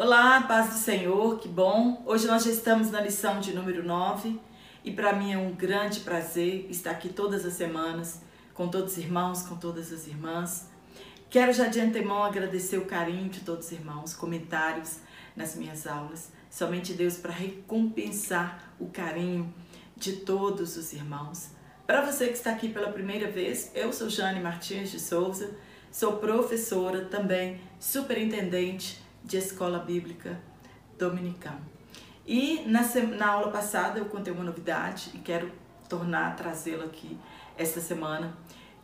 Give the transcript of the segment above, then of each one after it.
Olá, paz do Senhor, que bom! Hoje nós já estamos na lição de número 9 e para mim é um grande prazer estar aqui todas as semanas com todos os irmãos, com todas as irmãs. Quero já de antemão agradecer o carinho de todos os irmãos, comentários nas minhas aulas. Somente Deus para recompensar o carinho de todos os irmãos. Para você que está aqui pela primeira vez, eu sou Jane Martins de Souza, sou professora também, superintendente de Escola Bíblica Dominical. E na, na aula passada eu contei uma novidade e quero tornar, trazê-la aqui esta semana,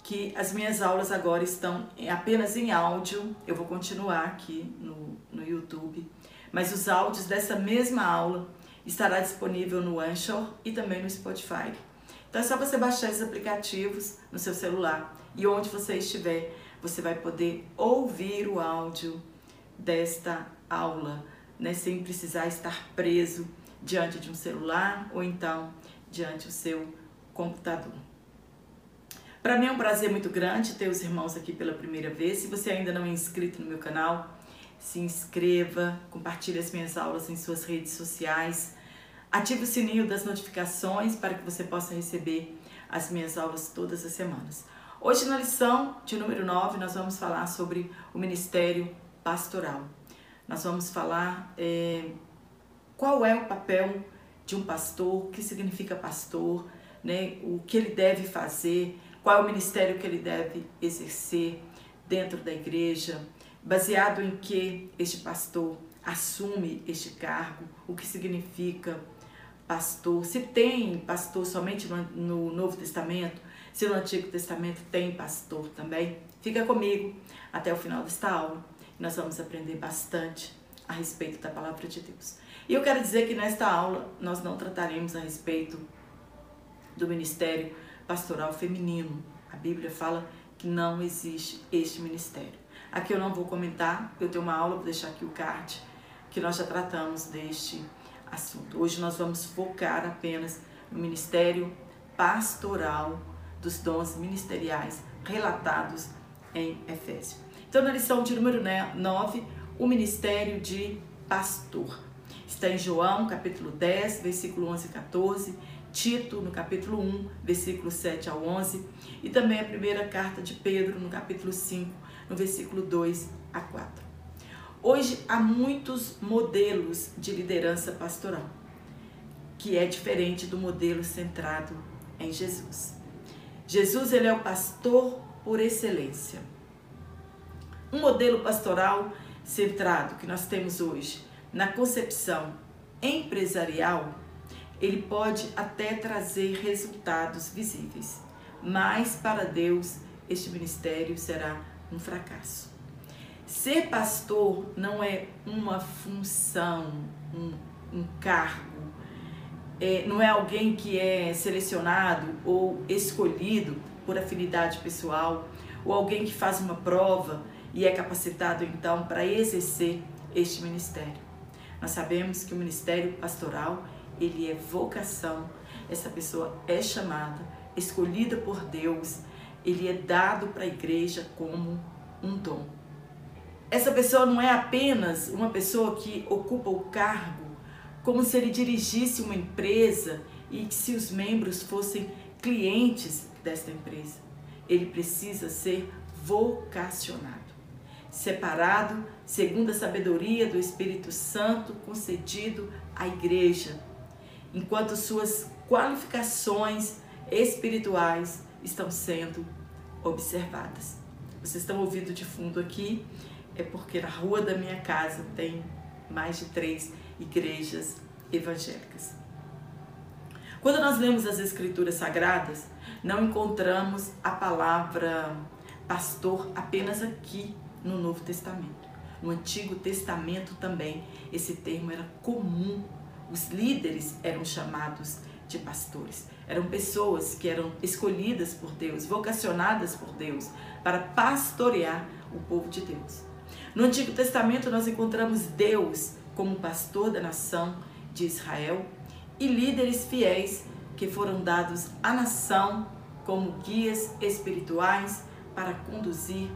que as minhas aulas agora estão apenas em áudio, eu vou continuar aqui no, no YouTube, mas os áudios dessa mesma aula estará disponível no Anchor e também no Spotify. Então é só você baixar esses aplicativos no seu celular e onde você estiver, você vai poder ouvir o áudio desta aula, né, sem precisar estar preso diante de um celular ou então diante do seu computador. Para mim é um prazer muito grande ter os irmãos aqui pela primeira vez. Se você ainda não é inscrito no meu canal, se inscreva, compartilhe as minhas aulas em suas redes sociais, ative o sininho das notificações para que você possa receber as minhas aulas todas as semanas. Hoje na lição de número 9 nós vamos falar sobre o ministério pastoral. Nós vamos falar é, qual é o papel de um pastor, o que significa pastor, né, o que ele deve fazer, qual é o ministério que ele deve exercer dentro da igreja, baseado em que este pastor assume este cargo, o que significa pastor, se tem pastor somente no Novo Testamento, se no Antigo Testamento tem pastor também. Fica comigo até o final desta aula nós vamos aprender bastante a respeito da palavra de Deus. E eu quero dizer que nesta aula nós não trataremos a respeito do ministério pastoral feminino. A Bíblia fala que não existe este ministério. Aqui eu não vou comentar, eu tenho uma aula, vou deixar aqui o card, que nós já tratamos deste assunto. Hoje nós vamos focar apenas no ministério pastoral dos dons ministeriais relatados em Efésios. Então, na lição de número 9, o ministério de pastor. Está em João, capítulo 10, versículo 11 e 14, Tito, no capítulo 1, versículo 7 ao 11, e também a primeira carta de Pedro, no capítulo 5, no versículo 2 a 4. Hoje há muitos modelos de liderança pastoral, que é diferente do modelo centrado em Jesus. Jesus ele é o pastor por excelência um modelo pastoral centrado que nós temos hoje na concepção empresarial, ele pode até trazer resultados visíveis, mas para Deus este ministério será um fracasso. Ser pastor não é uma função, um, um cargo, é, não é alguém que é selecionado ou escolhido por afinidade pessoal, ou alguém que faz uma prova e é capacitado então para exercer este ministério. Nós sabemos que o ministério pastoral, ele é vocação. Essa pessoa é chamada, escolhida por Deus, ele é dado para a igreja como um dom. Essa pessoa não é apenas uma pessoa que ocupa o cargo como se ele dirigisse uma empresa e que se os membros fossem clientes desta empresa. Ele precisa ser vocacionado separado segundo a sabedoria do Espírito Santo concedido à igreja, enquanto suas qualificações espirituais estão sendo observadas. Vocês estão ouvindo de fundo aqui, é porque na rua da minha casa tem mais de três igrejas evangélicas. Quando nós lemos as Escrituras Sagradas, não encontramos a palavra pastor apenas aqui no Novo Testamento. No Antigo Testamento também esse termo era comum. Os líderes eram chamados de pastores. Eram pessoas que eram escolhidas por Deus, vocacionadas por Deus para pastorear o povo de Deus. No Antigo Testamento nós encontramos Deus como pastor da nação de Israel e líderes fiéis que foram dados à nação como guias espirituais para conduzir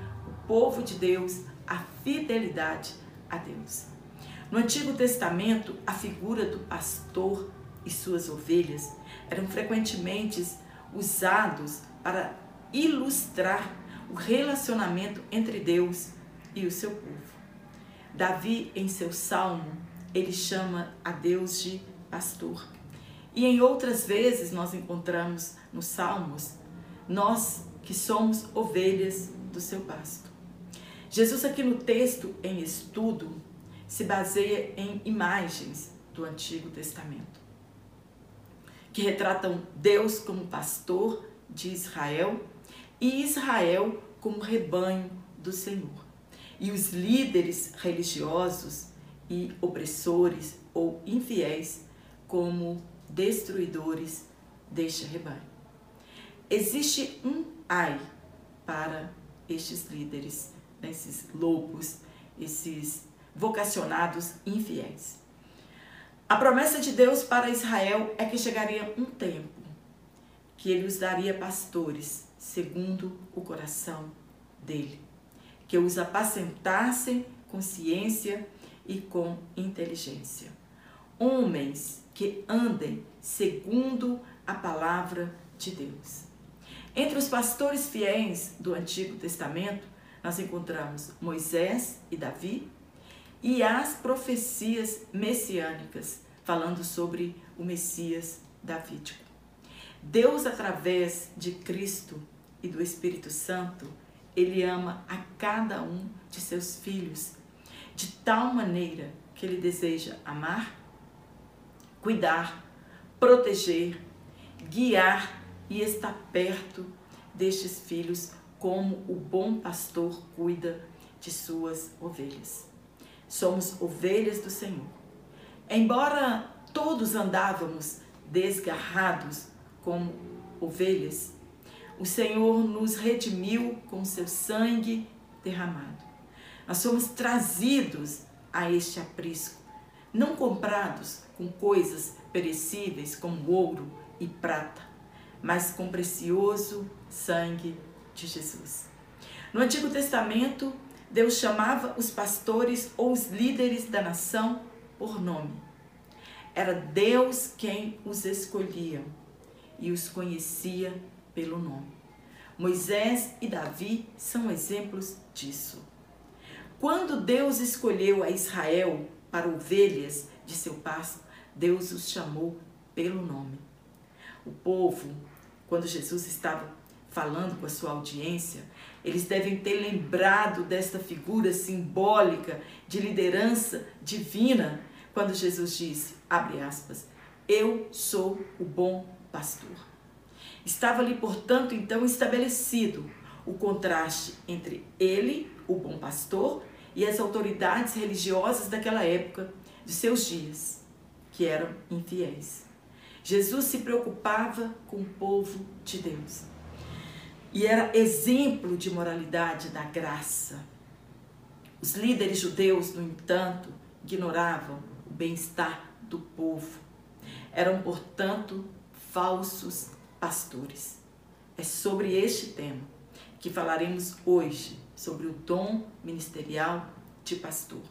povo de Deus a fidelidade a Deus. No Antigo Testamento, a figura do pastor e suas ovelhas eram frequentemente usados para ilustrar o relacionamento entre Deus e o seu povo. Davi, em seu salmo, ele chama a Deus de pastor. E em outras vezes nós encontramos nos salmos, nós que somos ovelhas do seu pasto. Jesus, aqui no texto em estudo, se baseia em imagens do Antigo Testamento, que retratam Deus como pastor de Israel e Israel como rebanho do Senhor. E os líderes religiosos e opressores ou infiéis como destruidores deste rebanho. Existe um ai para estes líderes, né, esses lobos, esses vocacionados infiéis. A promessa de Deus para Israel é que chegaria um tempo que ele os daria pastores segundo o coração dele, que os apacentassem com ciência e com inteligência. Homens que andem segundo a palavra de Deus. Entre os pastores fiéis do Antigo Testamento, nós encontramos Moisés e Davi e as profecias messiânicas, falando sobre o Messias davídico. Deus, através de Cristo e do Espírito Santo, ele ama a cada um de seus filhos de tal maneira que ele deseja amar, cuidar, proteger, guiar e estar perto destes filhos como o bom pastor cuida de suas ovelhas. Somos ovelhas do Senhor. Embora todos andávamos desgarrados como ovelhas, o Senhor nos redimiu com seu sangue derramado. Nós somos trazidos a este aprisco, não comprados com coisas perecíveis como ouro e prata, mas com precioso sangue de Jesus. No Antigo Testamento, Deus chamava os pastores ou os líderes da nação por nome. Era Deus quem os escolhia e os conhecia pelo nome. Moisés e Davi são exemplos disso. Quando Deus escolheu a Israel para ovelhas de seu pasto, Deus os chamou pelo nome. O povo, quando Jesus estava falando com a sua audiência, eles devem ter lembrado desta figura simbólica de liderança divina, quando Jesus disse, abre aspas, eu sou o bom pastor. Estava ali, portanto, então estabelecido o contraste entre ele, o bom pastor, e as autoridades religiosas daquela época, de seus dias, que eram infiéis. Jesus se preocupava com o povo de Deus e era exemplo de moralidade da graça. Os líderes judeus, no entanto, ignoravam o bem-estar do povo. Eram, portanto, falsos pastores. É sobre este tema que falaremos hoje, sobre o dom ministerial de pastor,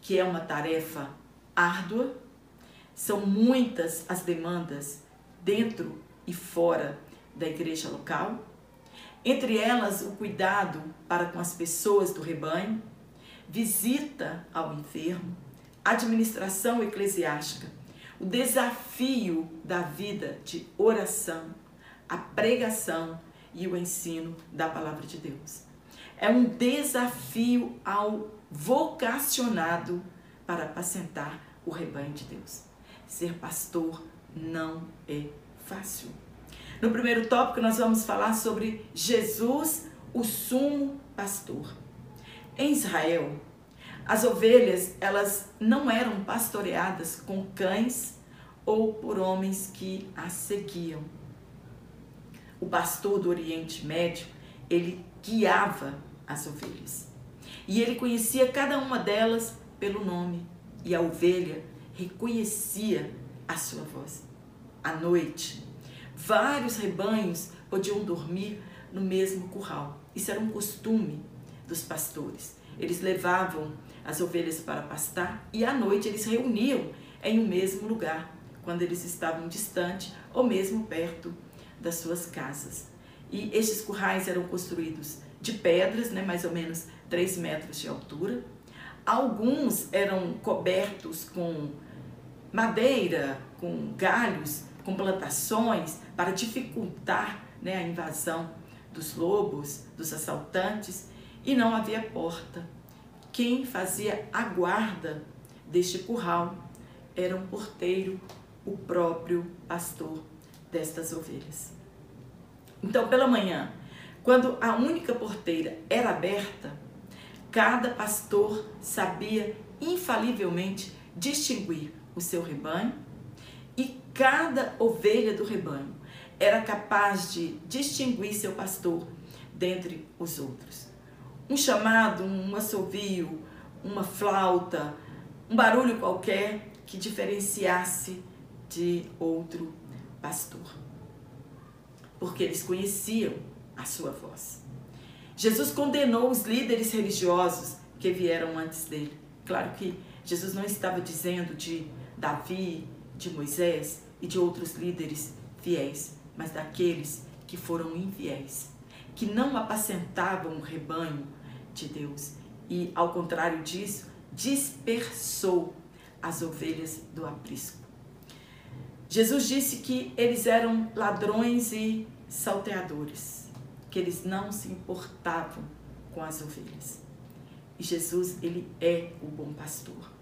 que é uma tarefa árdua, são muitas as demandas dentro e fora da igreja local entre elas, o cuidado para com as pessoas do rebanho, visita ao enfermo, administração eclesiástica, o desafio da vida de oração, a pregação e o ensino da palavra de Deus. É um desafio ao vocacionado para apacentar o rebanho de Deus. Ser pastor não é fácil. No primeiro tópico, nós vamos falar sobre Jesus, o sumo pastor. Em Israel, as ovelhas, elas não eram pastoreadas com cães ou por homens que as seguiam. O pastor do Oriente Médio, ele guiava as ovelhas. E ele conhecia cada uma delas pelo nome, e a ovelha reconhecia a sua voz. À noite, Vários rebanhos podiam dormir no mesmo curral. Isso era um costume dos pastores. Eles levavam as ovelhas para pastar e à noite eles reuniam em um mesmo lugar, quando eles estavam distante ou mesmo perto das suas casas. E estes currais eram construídos de pedras, né, mais ou menos 3 metros de altura. Alguns eram cobertos com madeira, com galhos, com plantações, para dificultar né, a invasão dos lobos, dos assaltantes, e não havia porta. Quem fazia a guarda deste curral era um porteiro, o próprio pastor destas ovelhas. Então, pela manhã, quando a única porteira era aberta, cada pastor sabia infalivelmente distinguir o seu rebanho e cada ovelha do rebanho era capaz de distinguir seu pastor dentre os outros. Um chamado, um assovio, uma flauta, um barulho qualquer que diferenciasse de outro pastor. Porque eles conheciam a sua voz. Jesus condenou os líderes religiosos que vieram antes dele. Claro que Jesus não estava dizendo de Davi, de Moisés e de outros líderes fiéis, mas daqueles que foram infiéis, que não apacentavam o rebanho de Deus e, ao contrário disso, dispersou as ovelhas do aprisco. Jesus disse que eles eram ladrões e salteadores, que eles não se importavam com as ovelhas. E Jesus, ele é o bom pastor.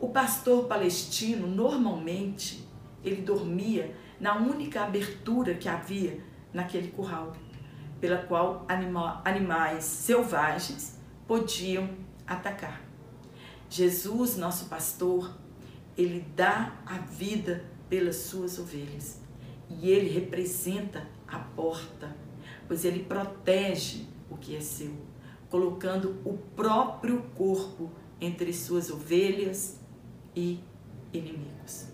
O pastor palestino, normalmente, ele dormia na única abertura que havia naquele curral, pela qual anima, animais selvagens podiam atacar. Jesus, nosso pastor, ele dá a vida pelas suas ovelhas e ele representa a porta, pois ele protege o que é seu, colocando o próprio corpo entre suas ovelhas e inimigos.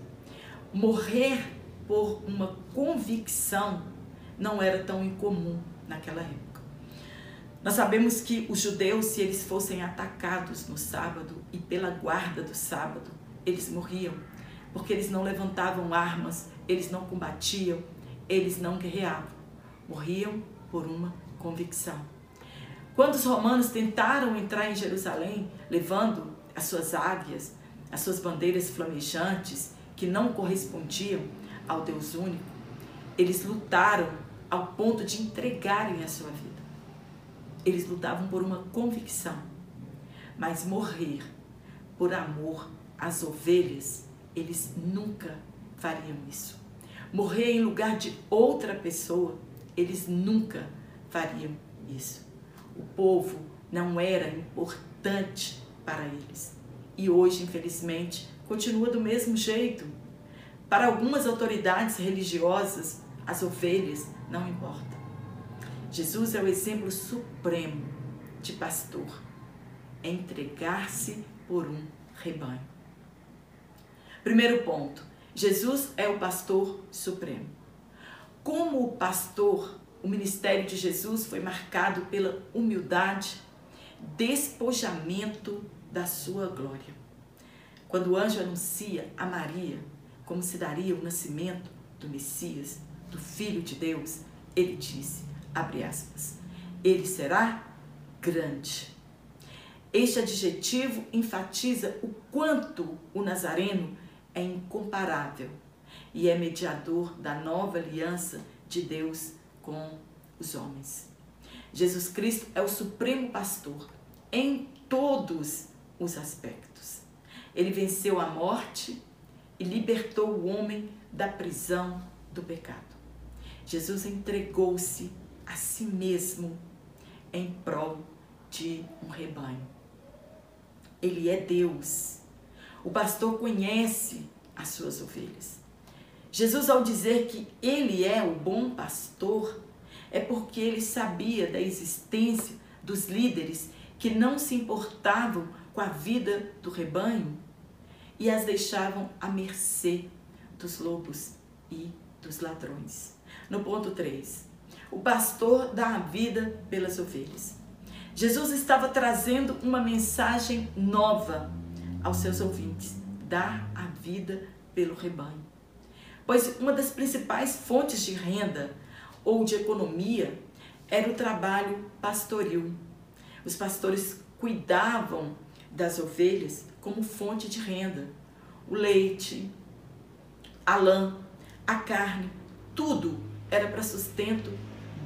Morrer por uma convicção não era tão incomum naquela época. Nós sabemos que os judeus, se eles fossem atacados no sábado e pela guarda do sábado, eles morriam, porque eles não levantavam armas, eles não combatiam, eles não guerreavam. Morriam por uma convicção. Quando os romanos tentaram entrar em Jerusalém, levando as suas águias, as suas bandeiras flamejantes, que não correspondiam ao Deus único, eles lutaram ao ponto de entregarem a sua vida. Eles lutavam por uma convicção, mas morrer por amor às ovelhas, eles nunca fariam isso. Morrer em lugar de outra pessoa, eles nunca fariam isso. O povo não era importante para eles. E hoje, infelizmente, continua do mesmo jeito. Para algumas autoridades religiosas, as ovelhas não importam. Jesus é o exemplo supremo de pastor, é entregar-se por um rebanho. Primeiro ponto, Jesus é o pastor supremo. Como o pastor, o ministério de Jesus foi marcado pela humildade, despojamento da sua glória. Quando o anjo anuncia a Maria como se daria o nascimento do Messias, do Filho de Deus, ele disse, abre aspas, ele será grande. Este adjetivo enfatiza o quanto o Nazareno é incomparável e é mediador da nova aliança de Deus com os homens. Jesus Cristo é o supremo pastor em todos os aspectos. Ele venceu a morte e libertou o homem da prisão do pecado. Jesus entregou-se a si mesmo em prol de um rebanho. Ele é Deus. O pastor conhece as suas ovelhas. Jesus, ao dizer que ele é o bom pastor, é porque ele sabia da existência dos líderes que não se importavam com a vida do rebanho e as deixavam à mercê dos lobos e dos ladrões. No ponto 3, o pastor dá a vida pelas ovelhas. Jesus estava trazendo uma mensagem nova aos seus ouvintes: dar a vida pelo rebanho. Pois uma das principais fontes de renda ou de economia era o trabalho pastoril. Os pastores cuidavam das ovelhas como fonte de renda. O leite, a lã, a carne, tudo era para sustento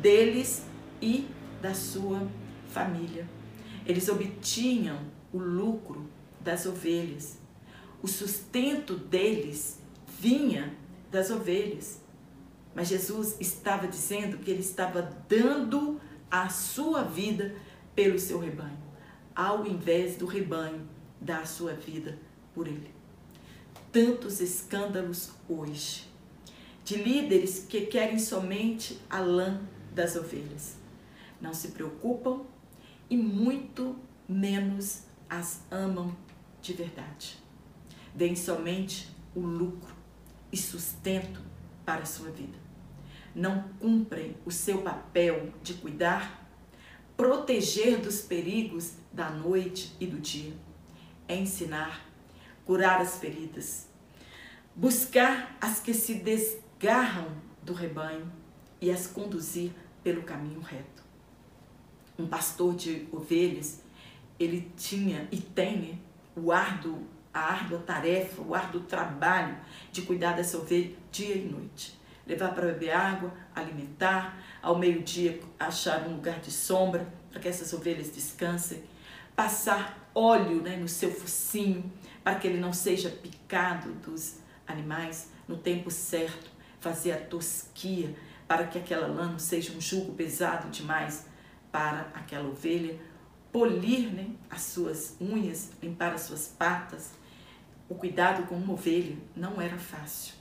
deles e da sua família. Eles obtinham o lucro das ovelhas. O sustento deles vinha das ovelhas. Mas Jesus estava dizendo que ele estava dando a sua vida pelo seu rebanho, ao invés do rebanho dar a sua vida por ele. Tantos escândalos hoje de líderes que querem somente a lã das ovelhas. Não se preocupam e muito menos as amam de verdade. Vem somente o lucro e sustento para a sua vida. Não cumprem o seu papel de cuidar, proteger dos perigos da noite e do dia, é ensinar, curar as feridas, buscar as que se desgarram do rebanho e as conduzir pelo caminho reto. Um pastor de ovelhas, ele tinha e tem o árduo a árdua tarefa, o árduo trabalho de cuidar dessa ovelha dia e noite. Levar para beber água, alimentar, ao meio-dia achar um lugar de sombra para que essas ovelhas descansem, passar óleo né, no seu focinho para que ele não seja picado dos animais no tempo certo, fazer a tosquia para que aquela lã não seja um jugo pesado demais para aquela ovelha, polir né, as suas unhas, limpar as suas patas, o cuidado com uma ovelha não era fácil.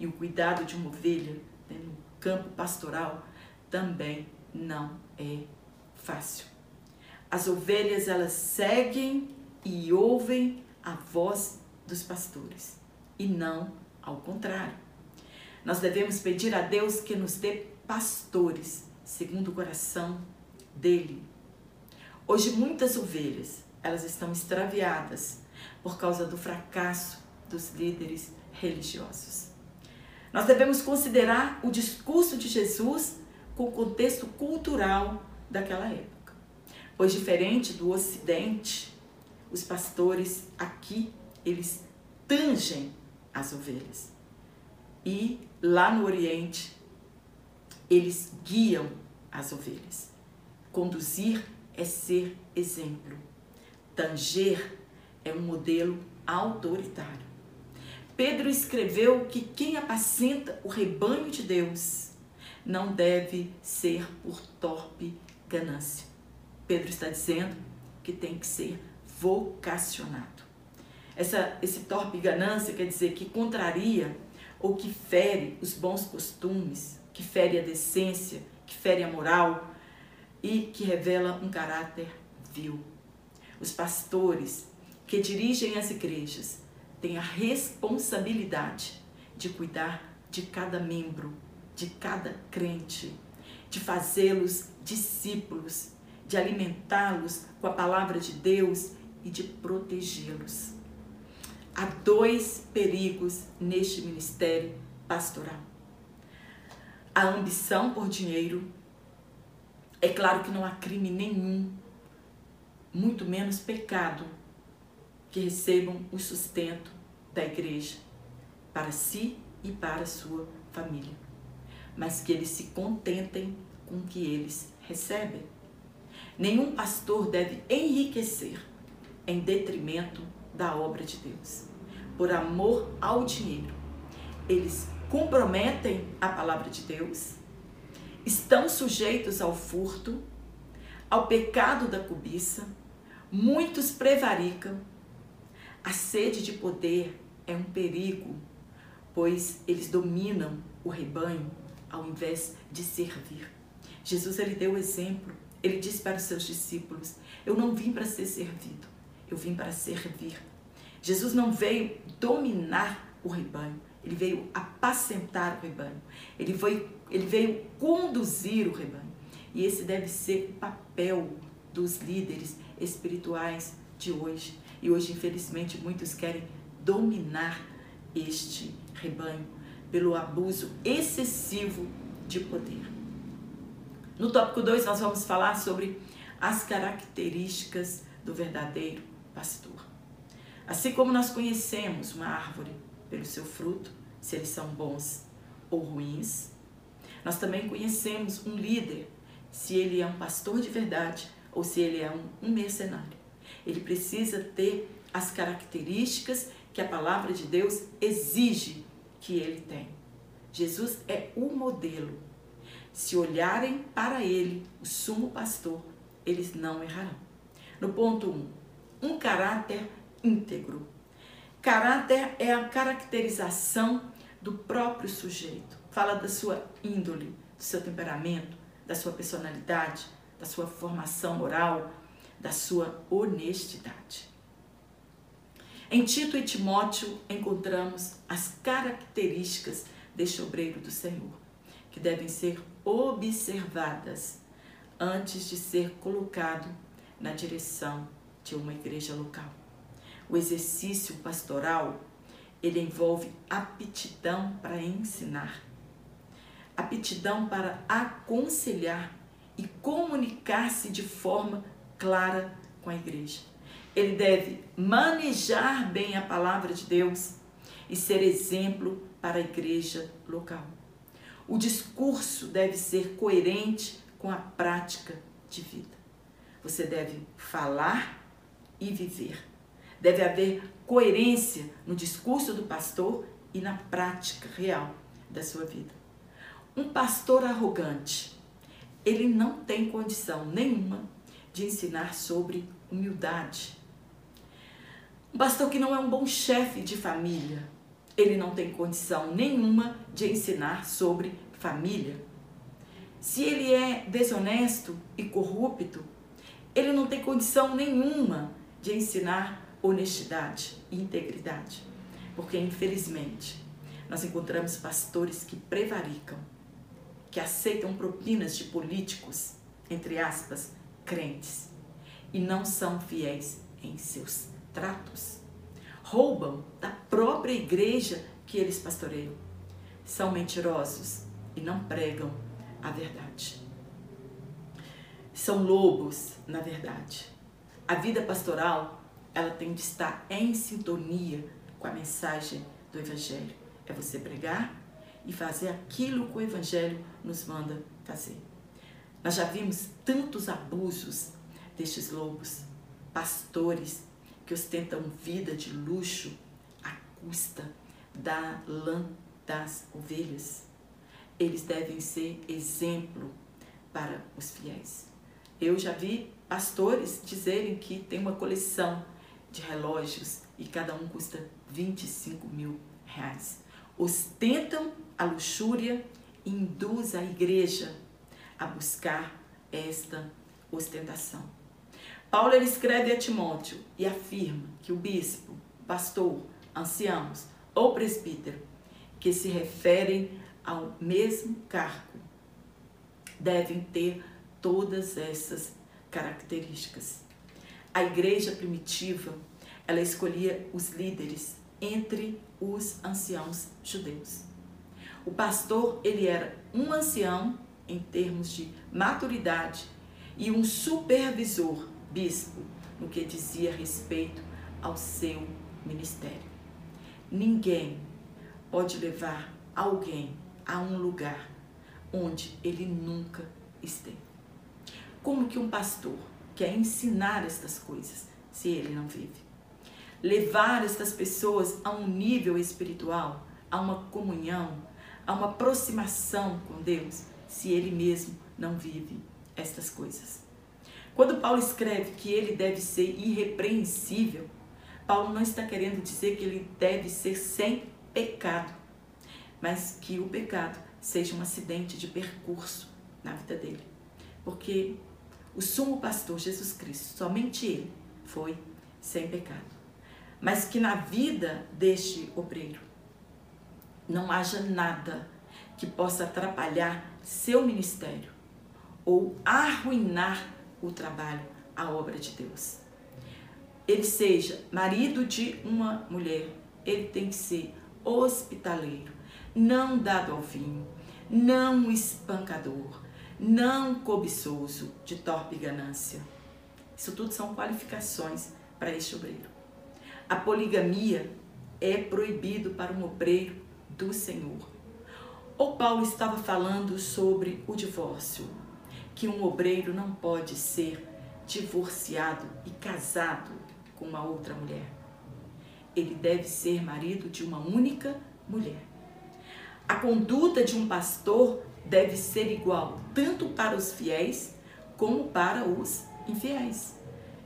E o cuidado de uma ovelha né, no campo pastoral também não é fácil. As ovelhas elas seguem e ouvem a voz dos pastores e não ao contrário. Nós devemos pedir a Deus que nos dê pastores segundo o coração dele. Hoje muitas ovelhas, elas estão extraviadas por causa do fracasso dos líderes religiosos. Nós devemos considerar o discurso de Jesus com o contexto cultural daquela época. Pois diferente do ocidente, os pastores aqui, eles tangem as ovelhas. E lá no oriente, eles guiam as ovelhas. Conduzir é ser exemplo. Tanger é um modelo autoritário. Pedro escreveu que quem apacenta o rebanho de Deus não deve ser por torpe ganância. Pedro está dizendo que tem que ser vocacionado. Essa, esse torpe ganância quer dizer que contraria ou que fere os bons costumes, que fere a decência, que fere a moral e que revela um caráter vil. Os pastores que dirigem as igrejas têm a responsabilidade de cuidar de cada membro, de cada crente, de fazê-los discípulos, de alimentá-los com a palavra de Deus e de protegê-los. Há dois perigos neste ministério pastoral. A ambição por dinheiro. É claro que não há crime nenhum, muito menos pecado que recebam o sustento da igreja para si e para sua família, mas que eles se contentem com o que eles recebem. Nenhum pastor deve enriquecer em detrimento da obra de Deus. Por amor ao dinheiro, eles comprometem a palavra de Deus, estão sujeitos ao furto, ao pecado da cobiça, muitos prevaricam, a sede de poder é um perigo, pois eles dominam o rebanho ao invés de servir. Jesus ele deu o exemplo. Ele disse para os seus discípulos: Eu não vim para ser servido, eu vim para servir. Jesus não veio dominar o rebanho, ele veio apacentar o rebanho. Ele veio, ele veio conduzir o rebanho. E esse deve ser o papel dos líderes espirituais de hoje. E hoje, infelizmente, muitos querem dominar este rebanho pelo abuso excessivo de poder. No tópico 2, nós vamos falar sobre as características do verdadeiro pastor. Assim como nós conhecemos uma árvore pelo seu fruto, se eles são bons ou ruins, nós também conhecemos um líder, se ele é um pastor de verdade ou se ele é um, um mercenário. Ele precisa ter as características que a palavra de Deus exige que ele tenha. Jesus é o modelo. Se olharem para ele, o sumo pastor, eles não errarão. No ponto 1, um, um caráter íntegro. Caráter é a caracterização do próprio sujeito. Fala da sua índole, do seu temperamento, da sua personalidade, da sua formação moral, da sua honestidade. Em Tito e Timóteo encontramos as características deste obreiro do Senhor, que devem ser observadas antes de ser colocado na direção de uma igreja local. O exercício pastoral, ele envolve aptidão para ensinar, aptidão para aconselhar e comunicar-se de forma clara com a igreja. Ele deve manejar bem a palavra de Deus e ser exemplo para a igreja local. O discurso deve ser coerente com a prática de vida. Você deve falar e viver. Deve haver coerência no discurso do pastor e na prática real da sua vida. Um pastor arrogante, ele não tem condição nenhuma de ensinar sobre humildade. Um pastor que não é um bom chefe de família, ele não tem condição nenhuma de ensinar sobre família. Se ele é desonesto e corrupto, ele não tem condição nenhuma de ensinar honestidade e integridade. Porque, infelizmente, nós encontramos pastores que prevaricam, que aceitam propinas de políticos, entre aspas, crentes, e não são fiéis em seus tratos. Roubam da própria igreja que eles pastoreiam. São mentirosos e não pregam a verdade. São lobos, na verdade. A vida pastoral, ela tem de estar em sintonia com a mensagem do evangelho. É você pregar e fazer aquilo que o evangelho nos manda fazer. Nós já vimos tantos abusos destes lobos, pastores que ostentam vida de luxo à custa da lã das ovelhas. Eles devem ser exemplo para os fiéis. Eu já vi pastores dizerem que tem uma coleção de relógios e cada um custa 25 mil reais. Ostentam a luxúria e induz a igreja a buscar esta ostentação. Paulo ele escreve a Timóteo e afirma que o bispo, pastor, anciãos ou presbítero que se referem ao mesmo cargo devem ter todas essas características. A igreja primitiva, ela escolhia os líderes entre os anciãos judeus. O pastor, ele era um ancião em termos de maturidade e um supervisor, bispo, no que dizia respeito ao seu ministério. Ninguém pode levar alguém a um lugar onde ele nunca esteve. Como que um pastor quer ensinar estas coisas se ele não vive? Levar estas pessoas a um nível espiritual, a uma comunhão, a uma aproximação com Deus, se ele mesmo não vive estas coisas. Quando Paulo escreve que ele deve ser irrepreensível, Paulo não está querendo dizer que ele deve ser sem pecado, mas que o pecado seja um acidente de percurso na vida dele. Porque o sumo pastor Jesus Cristo, somente ele, foi sem pecado. Mas que na vida deste obreiro não haja nada que possa atrapalhar seu ministério ou arruinar o trabalho a obra de Deus. Ele seja marido de uma mulher, ele tem que ser hospitaleiro, não dado ao vinho, não espancador, não cobiçoso de torpe ganância. Isso tudo são qualificações para este obreiro. A poligamia é proibido para um obreiro do Senhor. O Paulo estava falando sobre o divórcio, que um obreiro não pode ser divorciado e casado com uma outra mulher. Ele deve ser marido de uma única mulher. A conduta de um pastor deve ser igual tanto para os fiéis como para os infiéis.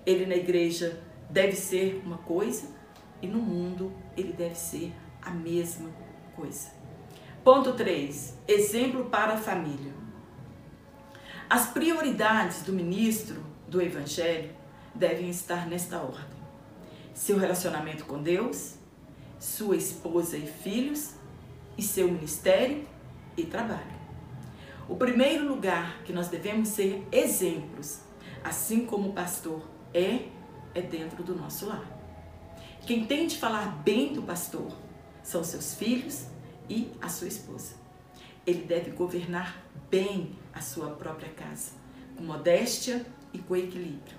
Ele na igreja deve ser uma coisa e no mundo ele deve ser a mesma coisa. Ponto 3. Exemplo para a família. As prioridades do ministro do evangelho devem estar nesta ordem: seu relacionamento com Deus, sua esposa e filhos, e seu ministério e trabalho. O primeiro lugar que nós devemos ser exemplos, assim como o pastor é, é dentro do nosso lar. Quem tem de falar bem do pastor são seus filhos e a sua esposa. Ele deve governar bem a sua própria casa, com modéstia e com equilíbrio.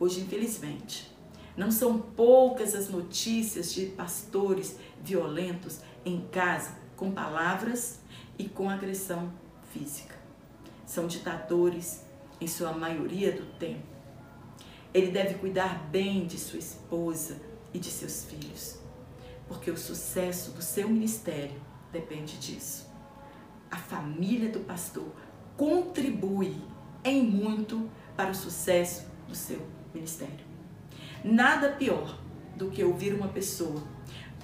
Hoje, infelizmente, não são poucas as notícias de pastores violentos em casa com palavras e com agressão física. São ditadores em sua maioria do tempo. Ele deve cuidar bem de sua esposa e de seus filhos, porque o sucesso do seu ministério depende disso. A família do pastor contribui em muito para o sucesso do seu ministério. Nada pior do que ouvir uma pessoa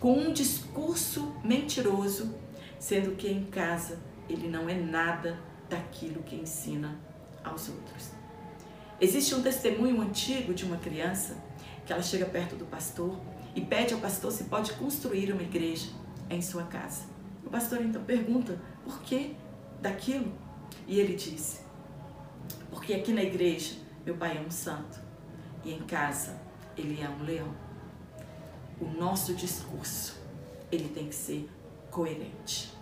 com um discurso mentiroso, sendo que em casa ele não é nada daquilo que ensina aos outros. Existe um testemunho antigo de uma criança que ela chega perto do pastor e pede ao pastor se pode construir uma igreja em sua casa. O pastor então pergunta por que daquilo? E ele disse: Porque aqui na igreja meu pai é um santo e em casa ele é um leão. O nosso discurso ele tem que ser coerente.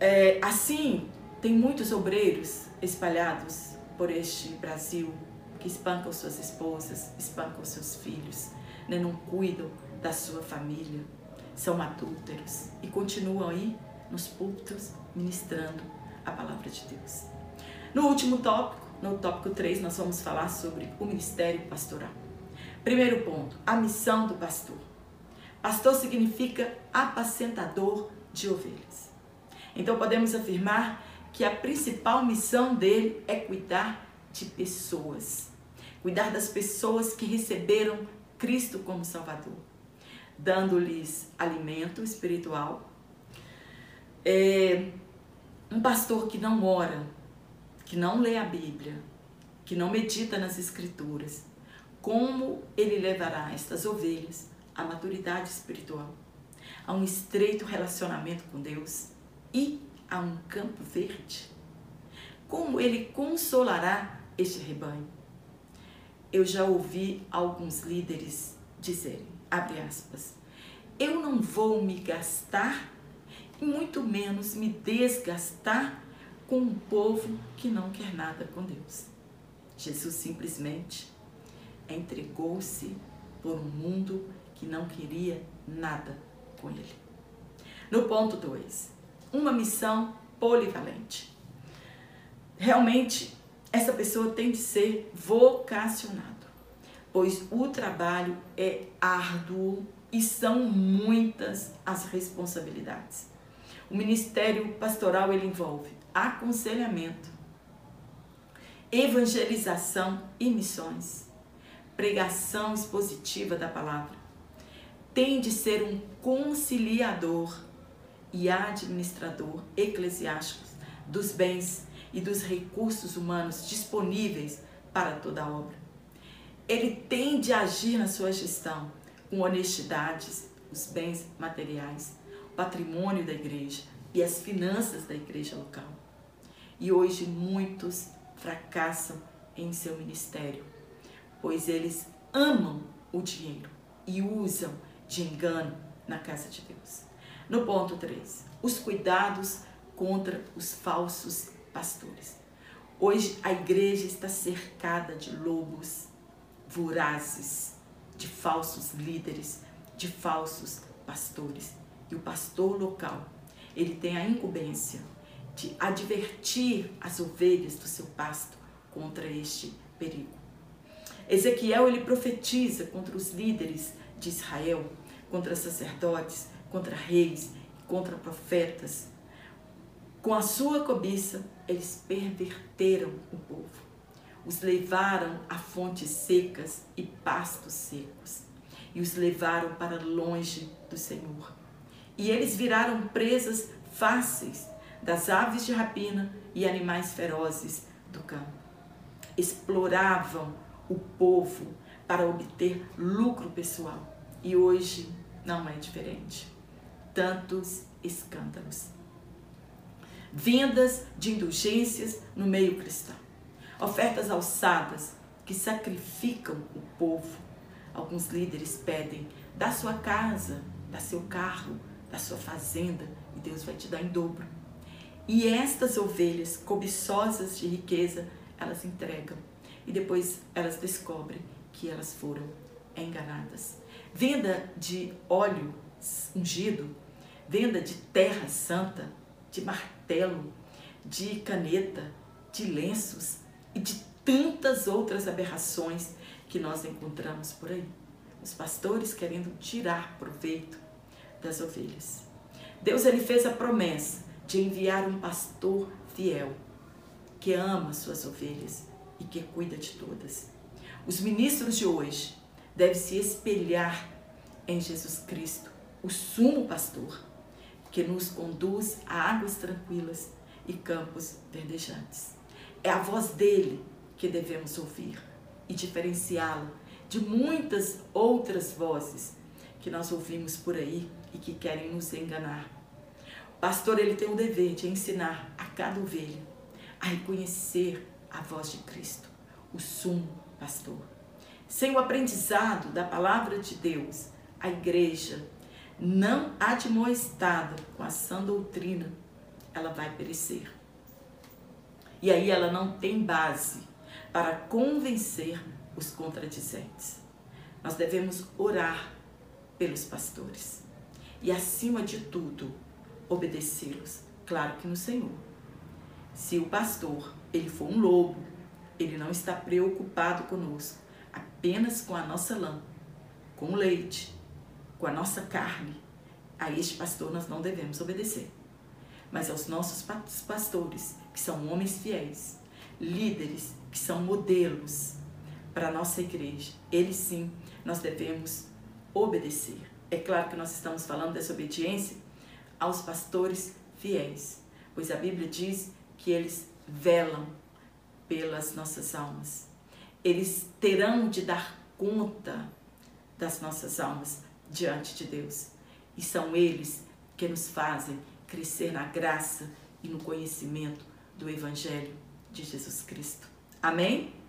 É, assim, tem muitos obreiros espalhados por este Brasil que espancam suas esposas, espancam seus filhos, né? não cuidam da sua família, são adúlteros e continuam aí nos púlpitos ministrando a palavra de Deus. No último tópico, no tópico 3, nós vamos falar sobre o ministério pastoral. Primeiro ponto, a missão do pastor. Pastor significa apacentador de ovelhas. Então podemos afirmar que a principal missão dele é cuidar de pessoas, cuidar das pessoas que receberam Cristo como Salvador, dando-lhes alimento espiritual. É, um pastor que não ora, que não lê a Bíblia, que não medita nas Escrituras, como ele levará estas ovelhas à maturidade espiritual, a um estreito relacionamento com Deus e a um campo verde? Como ele consolará este rebanho? Eu já ouvi alguns líderes dizerem, abre aspas, eu não vou me gastar muito menos me desgastar com um povo que não quer nada com Deus. Jesus simplesmente entregou-se por um mundo que não queria nada com ele. No ponto 2, uma missão polivalente. Realmente, essa pessoa tem de ser vocacionado, pois o trabalho é árduo e são muitas as responsabilidades. O ministério pastoral ele envolve aconselhamento, evangelização e missões, pregação expositiva da palavra. Tem de ser um conciliador e administrador eclesiástico dos bens e dos recursos humanos disponíveis para toda a obra. Ele tem de agir na sua gestão com honestidade os bens materiais, patrimônio da igreja e as finanças da igreja local. E hoje muitos fracassam em seu ministério, pois eles amam o dinheiro e usam de engano na casa de Deus. No ponto 3, os cuidados contra os falsos pastores. Hoje a igreja está cercada de lobos vorazes, de falsos líderes, de falsos pastores. E o pastor local, ele tem a incumbência de advertir as ovelhas do seu pasto contra este perigo. Ezequiel ele profetiza contra os líderes de Israel, contra sacerdotes, contra reis, contra profetas. Com a sua cobiça, eles perverteram o povo. Os levaram a fontes secas e pastos secos, e os levaram para longe do Senhor. E eles viraram presas fáceis das aves de rapina e animais ferozes do campo. Exploravam o povo para obter lucro pessoal. E hoje não é diferente. Tantos escândalos. Vendas de indulgências no meio cristão. Ofertas alçadas que sacrificam o povo. Alguns líderes pedem da sua casa, da seu carro, da sua fazenda, e Deus vai te dar em dobro. E estas ovelhas cobiçosas de riqueza, elas entregam e depois elas descobrem que elas foram enganadas. Venda de óleo ungido, venda de terra santa, de martelo, de caneta, de lenços e de tantas outras aberrações que nós encontramos por aí. Os pastores querendo tirar proveito das ovelhas. Deus ele fez a promessa de enviar um pastor fiel que ama suas ovelhas e que cuida de todas. Os ministros de hoje devem se espelhar em Jesus Cristo, o sumo pastor, que nos conduz a águas tranquilas e campos verdejantes. É a voz dele que devemos ouvir e diferenciá-la de muitas outras vozes que nós ouvimos por aí e que querem nos enganar. O pastor ele tem o dever de ensinar a cada ovelha a reconhecer a voz de Cristo, o sumo pastor. Sem o aprendizado da palavra de Deus, a igreja não admoestada com a sã doutrina, ela vai perecer. E aí ela não tem base para convencer os contradizentes. Nós devemos orar pelos pastores e, acima de tudo, obedecê-los, claro que no Senhor. Se o pastor ele for um lobo, ele não está preocupado conosco, apenas com a nossa lã, com o leite, com a nossa carne. A este pastor nós não devemos obedecer. Mas aos nossos pastores, que são homens fiéis, líderes, que são modelos para a nossa igreja, eles sim nós devemos obedecer. É claro que nós estamos falando dessa obediência aos pastores fiéis, pois a Bíblia diz que eles velam pelas nossas almas. Eles terão de dar conta das nossas almas diante de Deus. E são eles que nos fazem crescer na graça e no conhecimento do Evangelho de Jesus Cristo. Amém?